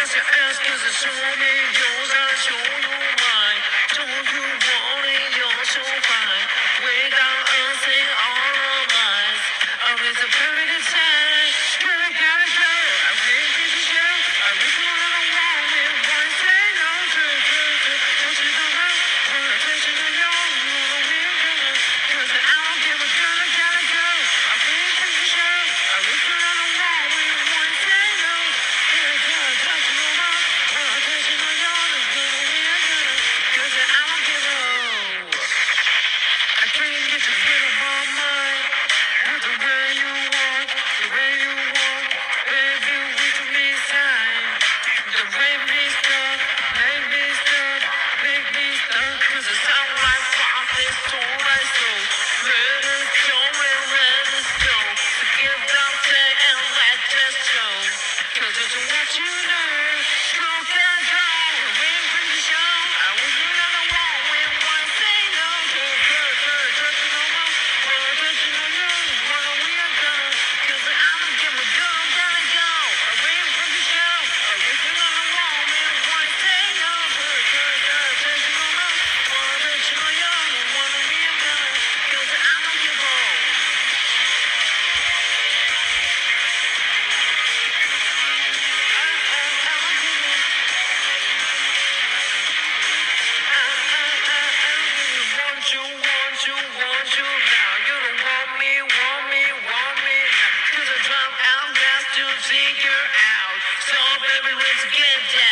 那些 S 都是说明有在求有买，Don't you worry，有手快，We got everything on our minds，always a perfect。Cause it's what you you, want you, want you now. You don't want me, want me, want me I'm just to figure out. So baby, let's get down.